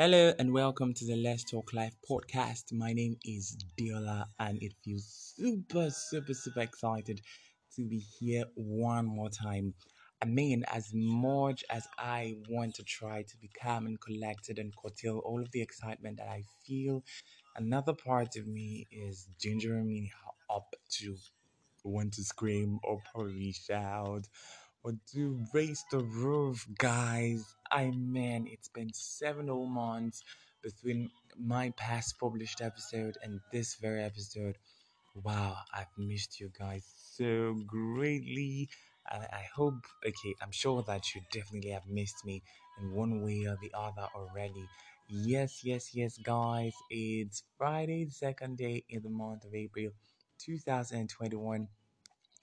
Hello and welcome to the Let's Talk Life podcast. My name is Diola and it feels super, super, super excited to be here one more time. I mean, as much as I want to try to be calm and collected and curtail all of the excitement that I feel, another part of me is gingering me up to want to scream or probably shout or to raise the roof, guys. I mean, it's been seven whole months between my past published episode and this very episode. Wow, I've missed you guys so greatly. I hope, okay, I'm sure that you definitely have missed me in one way or the other already. Yes, yes, yes, guys. It's Friday, the second day in the month of April 2021.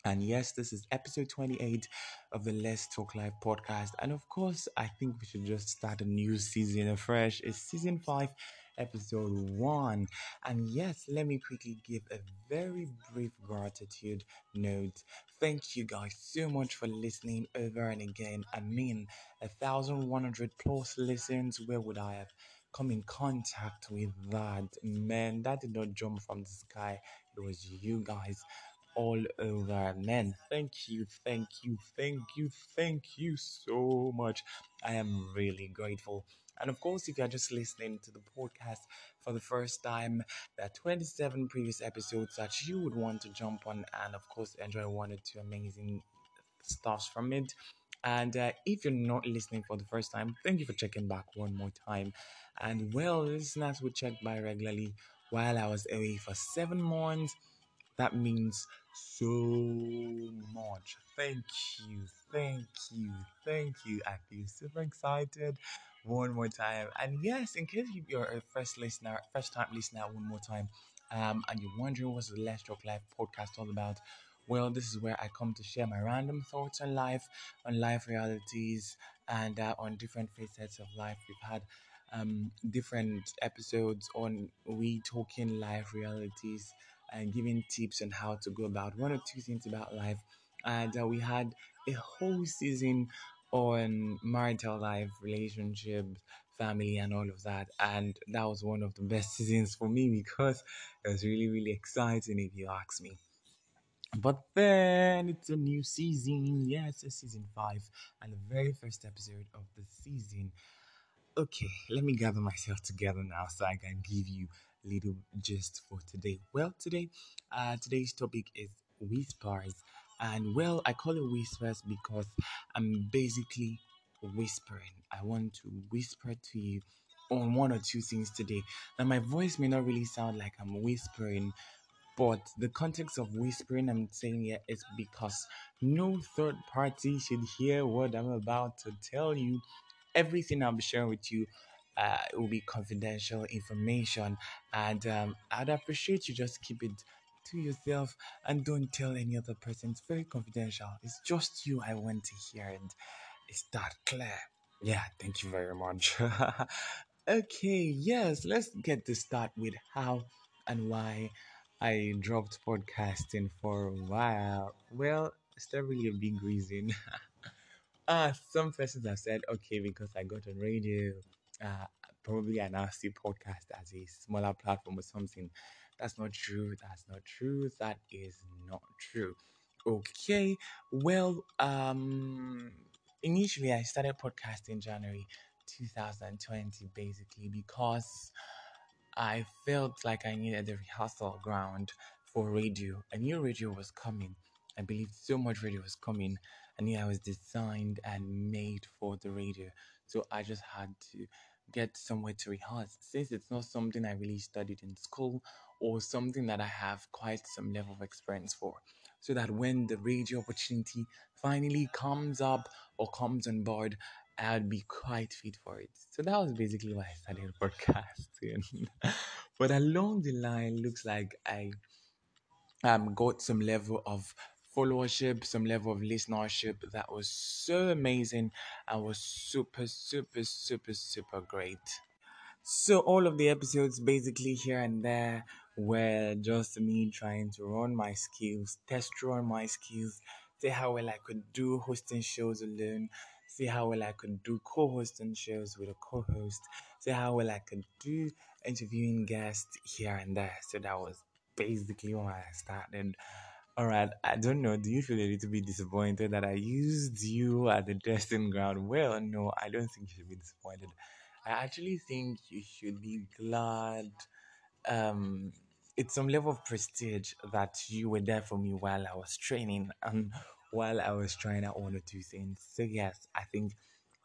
And yes, this is episode 28 of the Let's Talk Life podcast. And of course, I think we should just start a new season afresh. It's season 5, episode 1. And yes, let me quickly give a very brief gratitude note. Thank you guys so much for listening over and again. I mean, a thousand one hundred plus listens. Where would I have come in contact with that? Man, that did not jump from the sky. It was you guys all over. Man, thank you, thank you, thank you, thank you so much. I am really grateful. And of course, if you're just listening to the podcast for the first time, there are 27 previous episodes that you would want to jump on and, of course, enjoy one or two amazing stuffs from it. And uh, if you're not listening for the first time, thank you for checking back one more time. And well, listeners will check by regularly while I was away for seven months. That means so much. Thank you, thank you, thank you. I feel super excited one more time. And yes, in case you're a first listener, first time listener, one more time, um, and you're wondering what's the Let's Talk Life podcast all about, well, this is where I come to share my random thoughts on life, on life realities, and uh, on different facets of life. We've had um, different episodes on we talking life realities and giving tips on how to go about one or two things about life. And uh, we had a whole season on marital life, relationships, family, and all of that. And that was one of the best seasons for me because it was really, really exciting, if you ask me. But then it's a new season. Yeah, it's a season five and the very first episode of the season. Okay, let me gather myself together now so I can give you little gist for today. Well, today, uh, today's topic is whispers, and well, I call it whispers because I'm basically whispering. I want to whisper to you on one or two things today. Now, my voice may not really sound like I'm whispering, but the context of whispering I'm saying here is because no third party should hear what I'm about to tell you. Everything I'll be sharing with you uh, it will be confidential information, and um, I'd appreciate you just keep it to yourself and don't tell any other person. It's very confidential. It's just you I want to hear, and it's that clear. Yeah, thank you very much. okay, yes, let's get to start with how and why I dropped podcasting for a while. Well, it's not really a big reason. Ah, some persons have said, okay, because I got on radio, uh, probably now see podcast as a smaller platform or something. That's not true. That's not true. That is not true. Okay. Well, um, initially I started podcasting January 2020, basically because I felt like I needed a rehearsal ground for radio. I knew radio was coming. I believed so much radio was coming. I knew I was designed and made for the radio. So I just had to get somewhere to rehearse. Since it's not something I really studied in school or something that I have quite some level of experience for. So that when the radio opportunity finally comes up or comes on board, I'd be quite fit for it. So that was basically why I started podcasting. but along the line, looks like I um got some level of followership, some level of listenership that was so amazing and was super, super, super, super great. So all of the episodes basically here and there were just me trying to run my skills, test run my skills, see how well I could do hosting shows alone, see how well I could do co-hosting shows with a co-host, see how well I could do interviewing guests here and there. So that was basically when I started. All right, I don't know. Do you feel a little bit disappointed that I used you at the testing ground? Well, no, I don't think you should be disappointed. I actually think you should be glad um it's some level of prestige that you were there for me while I was training and while I was trying out one or two things. So yes, I think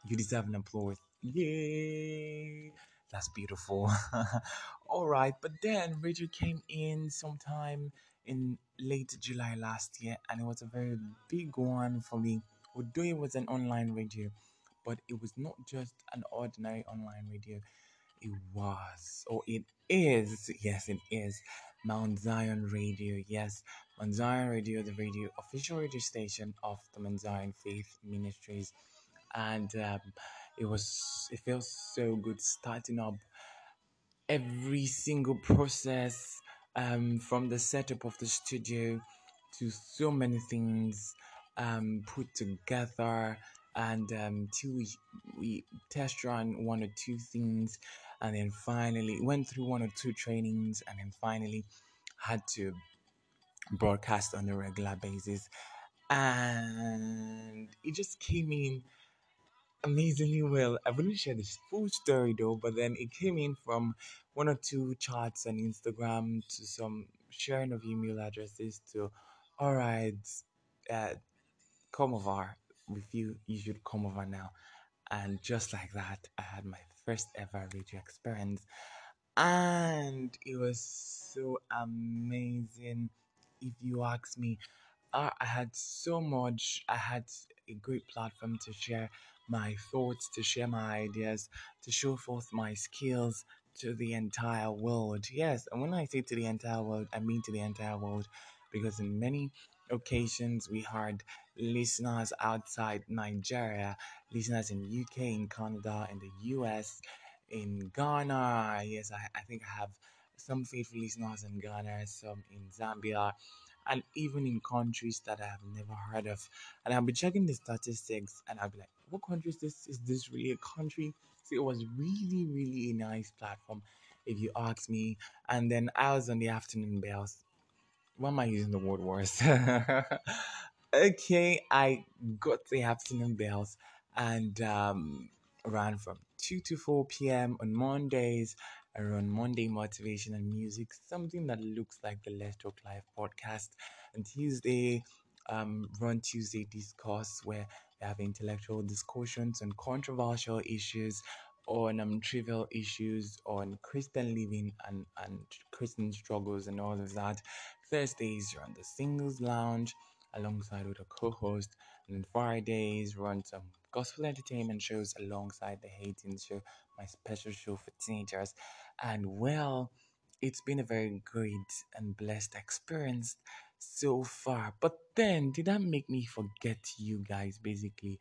you deserve an applause. Yay! That's beautiful. All right, but then radio came in sometime in late July last year, and it was a very big one for me. Although it was an online radio, but it was not just an ordinary online radio. It was, or it is, yes, it is. Mount Zion Radio, yes, Mount Zion Radio, the radio official radio station of the Mount Zion Faith Ministries, and um, it was it feels so good starting up every single process um, from the setup of the studio to so many things um, put together and um, till we, we test run one or two things and then finally went through one or two trainings and then finally had to broadcast on a regular basis. And it just came in amazingly well. I wouldn't share this full story though, but then it came in from one or two chats on Instagram to some sharing of email addresses to, all right, uh, come over with you. You should come over now. And just like that, I had my first ever radio experience, and it was so amazing. If you ask me, uh, I had so much. I had a great platform to share my thoughts, to share my ideas, to show forth my skills to the entire world. Yes, and when I say to the entire world, I mean to the entire world because in many occasions we had listeners outside Nigeria, listeners in UK, in Canada, in the US, in Ghana. Yes, I, I think I have some faithful listeners in Ghana, some in Zambia, and even in countries that I have never heard of. And I'll be checking the statistics and I'll be like, what country is this? Is this really a country? So it was really, really a nice platform, if you ask me. And then I was on the afternoon bells. Why am I using the word worse? okay, I got the afternoon bells and um, ran from 2 to 4 p.m. on Mondays around Monday Motivation and Music, something that looks like the Let's Talk Life podcast. And Tuesday, um, Run Tuesday Discourse, where we have intellectual discussions on controversial issues, on um, trivial issues, on Christian living and, and Christian struggles and all of that. Thursdays, you're on the Singles Lounge alongside with a co-host. And then Fridays, run some gospel entertainment shows alongside the Hating Show, my special show for teenagers. And well, it's been a very great and blessed experience so far. But then, did that make me forget you guys? Basically,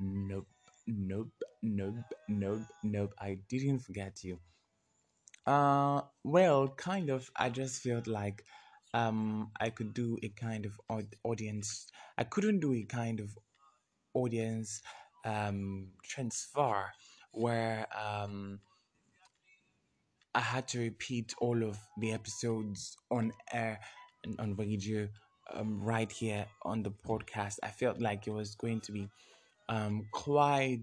nope, nope, nope, nope, nope. I didn't forget you. Uh, well, kind of. I just felt like um I could do a kind of audience. I couldn't do a kind of audience um transfer where um I had to repeat all of the episodes on air and on radio um, right here on the podcast. I felt like it was going to be um, quite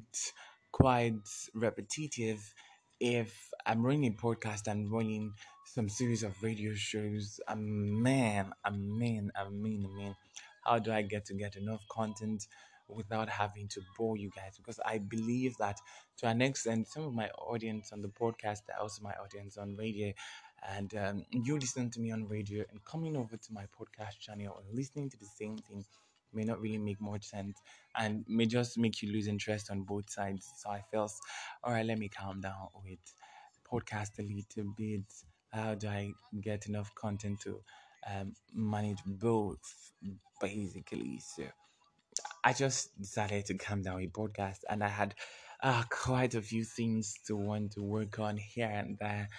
quite repetitive if I'm running a podcast and running some series of radio shows. A man, a man, a man, a man. How do I get to get enough content without having to bore you guys? Because I believe that to an extent, some of my audience on the podcast are also my audience on radio. And um, you listen to me on radio and coming over to my podcast channel and listening to the same thing may not really make much sense and may just make you lose interest on both sides. So I felt, all right, let me calm down with podcast a little bit. How do I get enough content to um, manage both, basically? So I just decided to come down with podcast, and I had uh, quite a few things to want to work on here and there,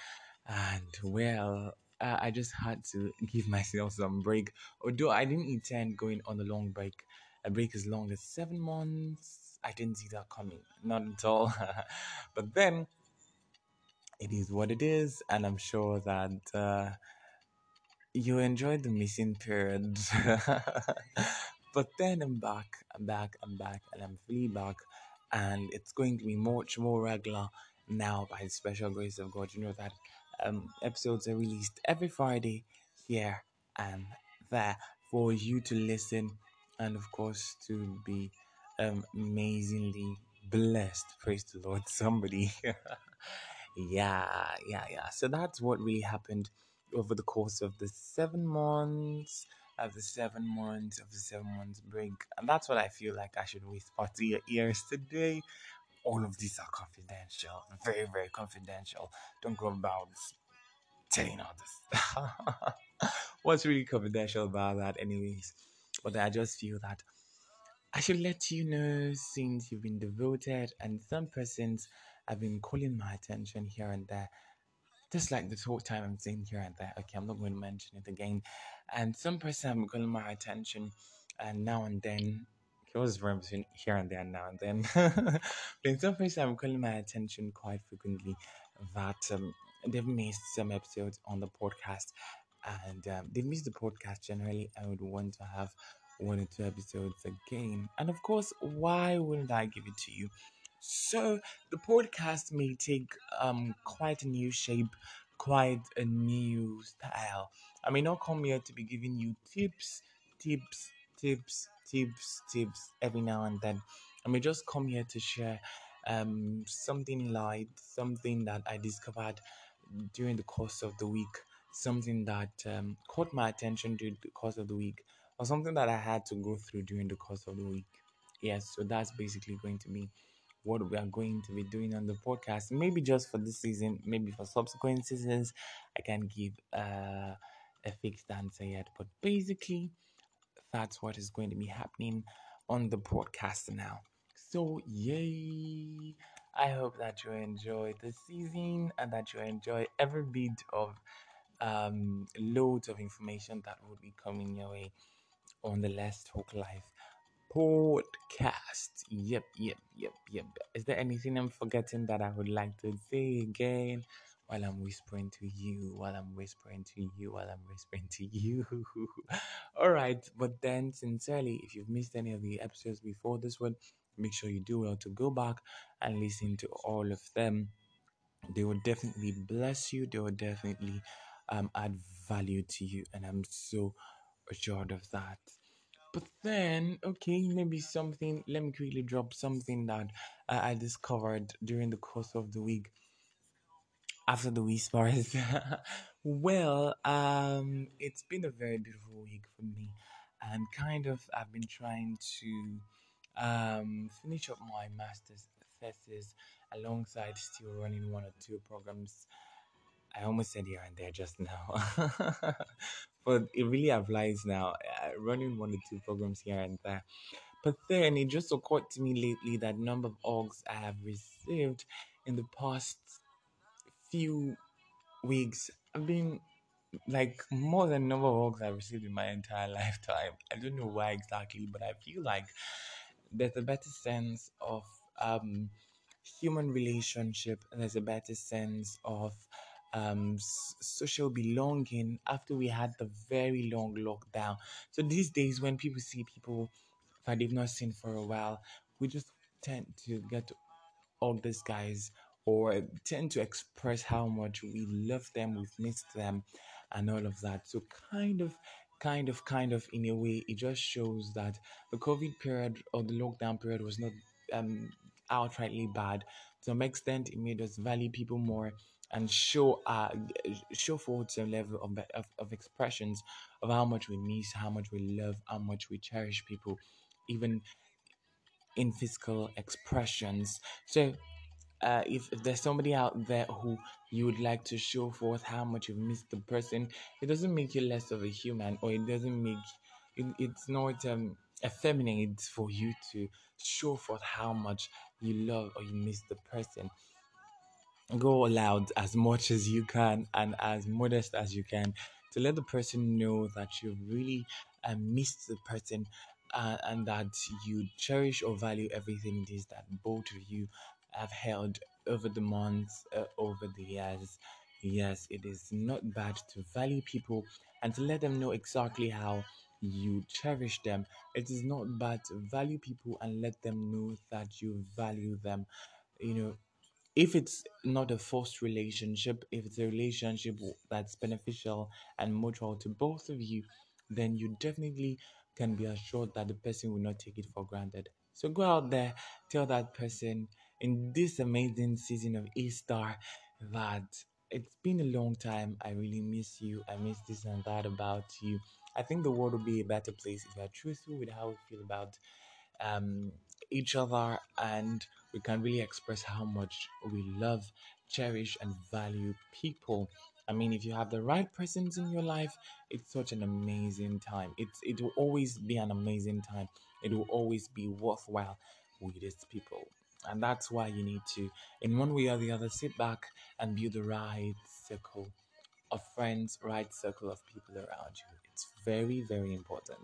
and well. Uh, I just had to give myself some break. Although I didn't intend going on a long break, a break as long as seven months. I didn't see that coming, not at all. but then it is what it is, and I'm sure that uh, you enjoyed the missing period. but then I'm back, I'm back, I'm back, and I'm fully back, and it's going to be much more regular now by the special grace of God. You know that um, episodes are released every Friday here and there for you to listen and, of course, to be um, amazingly blessed. Praise the Lord, somebody. yeah, yeah, yeah. So that's what really happened over the course of the seven months of the seven months of the seven months break. And that's what I feel like I should whisper to your ears today. All of these are confidential, very, very confidential. Don't go about telling others. What's really confidential about that, anyways? But I just feel that I should let you know since you've been devoted and some persons have been calling my attention here and there. Just like the whole time I'm saying here and there. Okay, I'm not going to mention it again. And some person calling my attention and now and then he was very between here and there now and then. but in some places I'm calling my attention quite frequently that um, they've missed some episodes on the podcast and um, they've missed the podcast generally I would want to have one or two episodes again. And of course, why wouldn't I give it to you? So the podcast may take um quite a new shape, quite a new style. I may not come here to be giving you tips, tips, tips, tips, tips every now and then. I may just come here to share um something light, something that I discovered during the course of the week, something that um, caught my attention during the course of the week, or something that I had to go through during the course of the week. Yes, so that's basically going to be what we are going to be doing on the podcast. Maybe just for this season, maybe for subsequent seasons, I can give uh, a fixed answer yet. But basically, that's what is going to be happening on the podcast now. So, yay! I hope that you enjoy the season and that you enjoy every bit of um, loads of information that will be coming your way on the Let's Talk Life podcast. Yep, yep, yep, yep. Is there anything I'm forgetting that I would like to say again while I'm whispering to you, while I'm whispering to you, while I'm whispering to you? All right, but then, sincerely, if you've missed any of the episodes before this one, make sure you do well to go back and listen to all of them. They will definitely bless you, they will definitely um, add value to you, and I'm so assured of that. But then, okay, maybe something, let me quickly drop something that uh, I discovered during the course of the week after the whispers. well, um, it's been a very beautiful week for me, and kind of I've been trying to um, finish up my master's thesis alongside still running one or two programs. I almost said here and there just now. but it really applies now. Uh, running one or two programs here and there. But then it just occurred to me lately that number of orgs I have received in the past few weeks I've been like more than number of orgs I've received in my entire lifetime. I don't know why exactly, but I feel like there's a better sense of um human relationship. There's a better sense of um, social belonging after we had the very long lockdown. So these days, when people see people that they've not seen for a while, we just tend to get all these guys or tend to express how much we love them, we've missed them, and all of that. So kind of kind of kind of in a way it just shows that the covid period or the lockdown period was not um outrightly bad to some extent it made us value people more and show uh show forward some level of, of, of expressions of how much we miss how much we love how much we cherish people even in physical expressions so uh, if, if there's somebody out there who you would like to show forth how much you've missed the person, it doesn't make you less of a human, or it doesn't make it, it's not um effeminate for you to show forth how much you love or you miss the person. Go loud as much as you can and as modest as you can to let the person know that you've really uh, missed the person uh, and that you cherish or value everything it is that both of you have held over the months, uh, over the years. Yes, it is not bad to value people and to let them know exactly how you cherish them. It is not bad to value people and let them know that you value them. You know, if it's not a forced relationship, if it's a relationship that's beneficial and mutual to both of you, then you definitely can be assured that the person will not take it for granted. So go out there, tell that person in this amazing season of Easter that it's been a long time. I really miss you. I miss this and that about you. I think the world will be a better place if we are truthful with how we feel about um, each other and we can really express how much we love, cherish, and value people. I mean, if you have the right persons in your life, it's such an amazing time. It's it will always be an amazing time. It will always be worthwhile with these people. And that's why you need to, in one way or the other, sit back and build the right circle of friends, right circle of people around you. It's very, very important.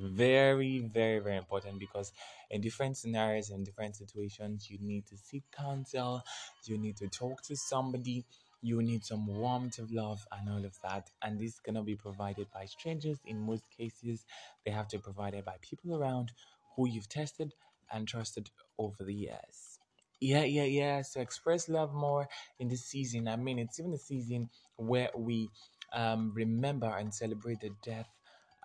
Very very very important because in different scenarios in different situations you need to seek counsel you need to talk to somebody you need some warmth of love and all of that. And this cannot be provided by strangers. In most cases they have to be provided by people around who you've tested and trusted over the years yeah yeah yeah so express love more in this season i mean it's even a season where we um, remember and celebrate the death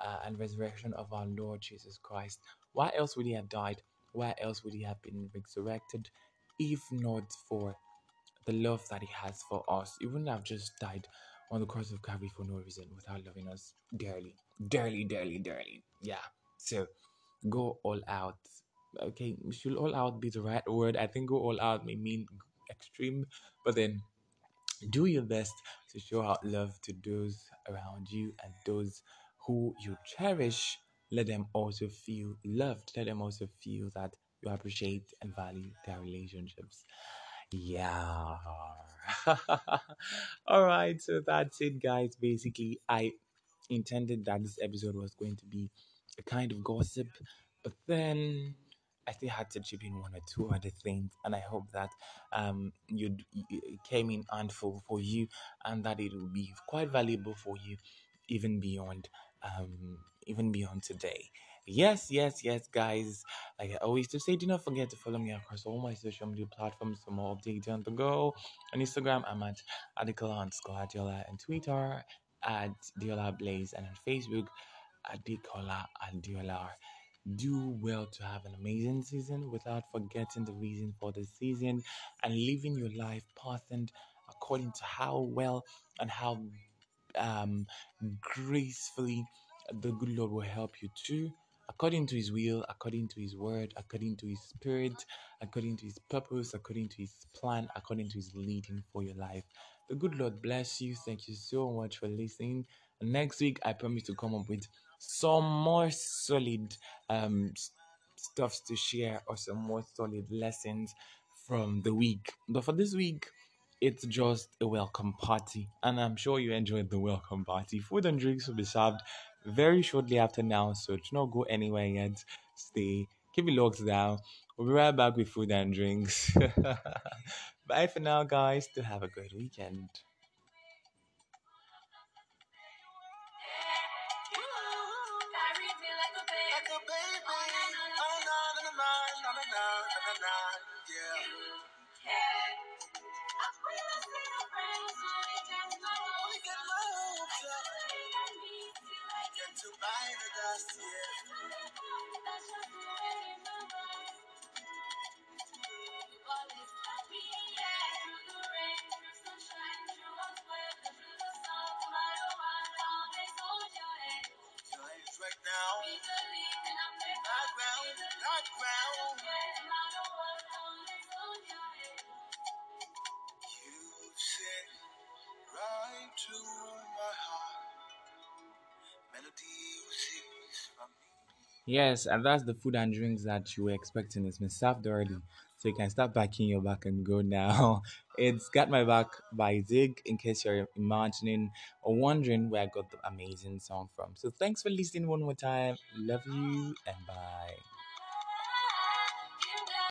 uh, and resurrection of our Lord Jesus Christ. Why else would he have died? Why else would he have been resurrected if not for the love that he has for us? He wouldn't have just died on the cross of Calvary for no reason without loving us dearly, dearly, dearly, dearly. Yeah. So go all out. Okay, should all out be the right word? I think go all out may mean extreme, but then do your best to show out love to those around you and those who you cherish, let them also feel loved. Let them also feel that you appreciate and value their relationships. Yeah. All right. So that's it, guys. Basically, I intended that this episode was going to be a kind of gossip, but then I still had to chip in one or two other things, and I hope that um you came in handful for you, and that it will be quite valuable for you, even beyond um, even beyond today. Yes, yes, yes, guys. Like I always to say, do not forget to follow me across all my social media platforms for more updates on the go. On Instagram, I'm at Adikola underscore Adiola and Twitter at Diola Blaze and on Facebook, Adikola Adiola. Do well to have an amazing season without forgetting the reason for the season and living your life patterned according to how well and how um, gracefully, the good Lord will help you too, according to His will, according to His word, according to His spirit, according to His purpose, according to His plan, according to His leading for your life. The good Lord bless you. Thank you so much for listening. Next week, I promise to come up with some more solid um, stuffs to share or some more solid lessons from the week. But for this week, it's just a welcome party, and I'm sure you enjoyed the welcome party. Food and drinks will be served very shortly after now, so do not go anywhere yet. Stay, keep your locks down. We'll be right back with food and drinks. Bye for now, guys. To have a great weekend. To Yes, and that's the food and drinks that you were expecting. It's been served already. So you can start packing your back and go now. It's Got My Back by Zig, in case you're imagining or wondering where I got the amazing song from. So thanks for listening one more time. Love you and bye.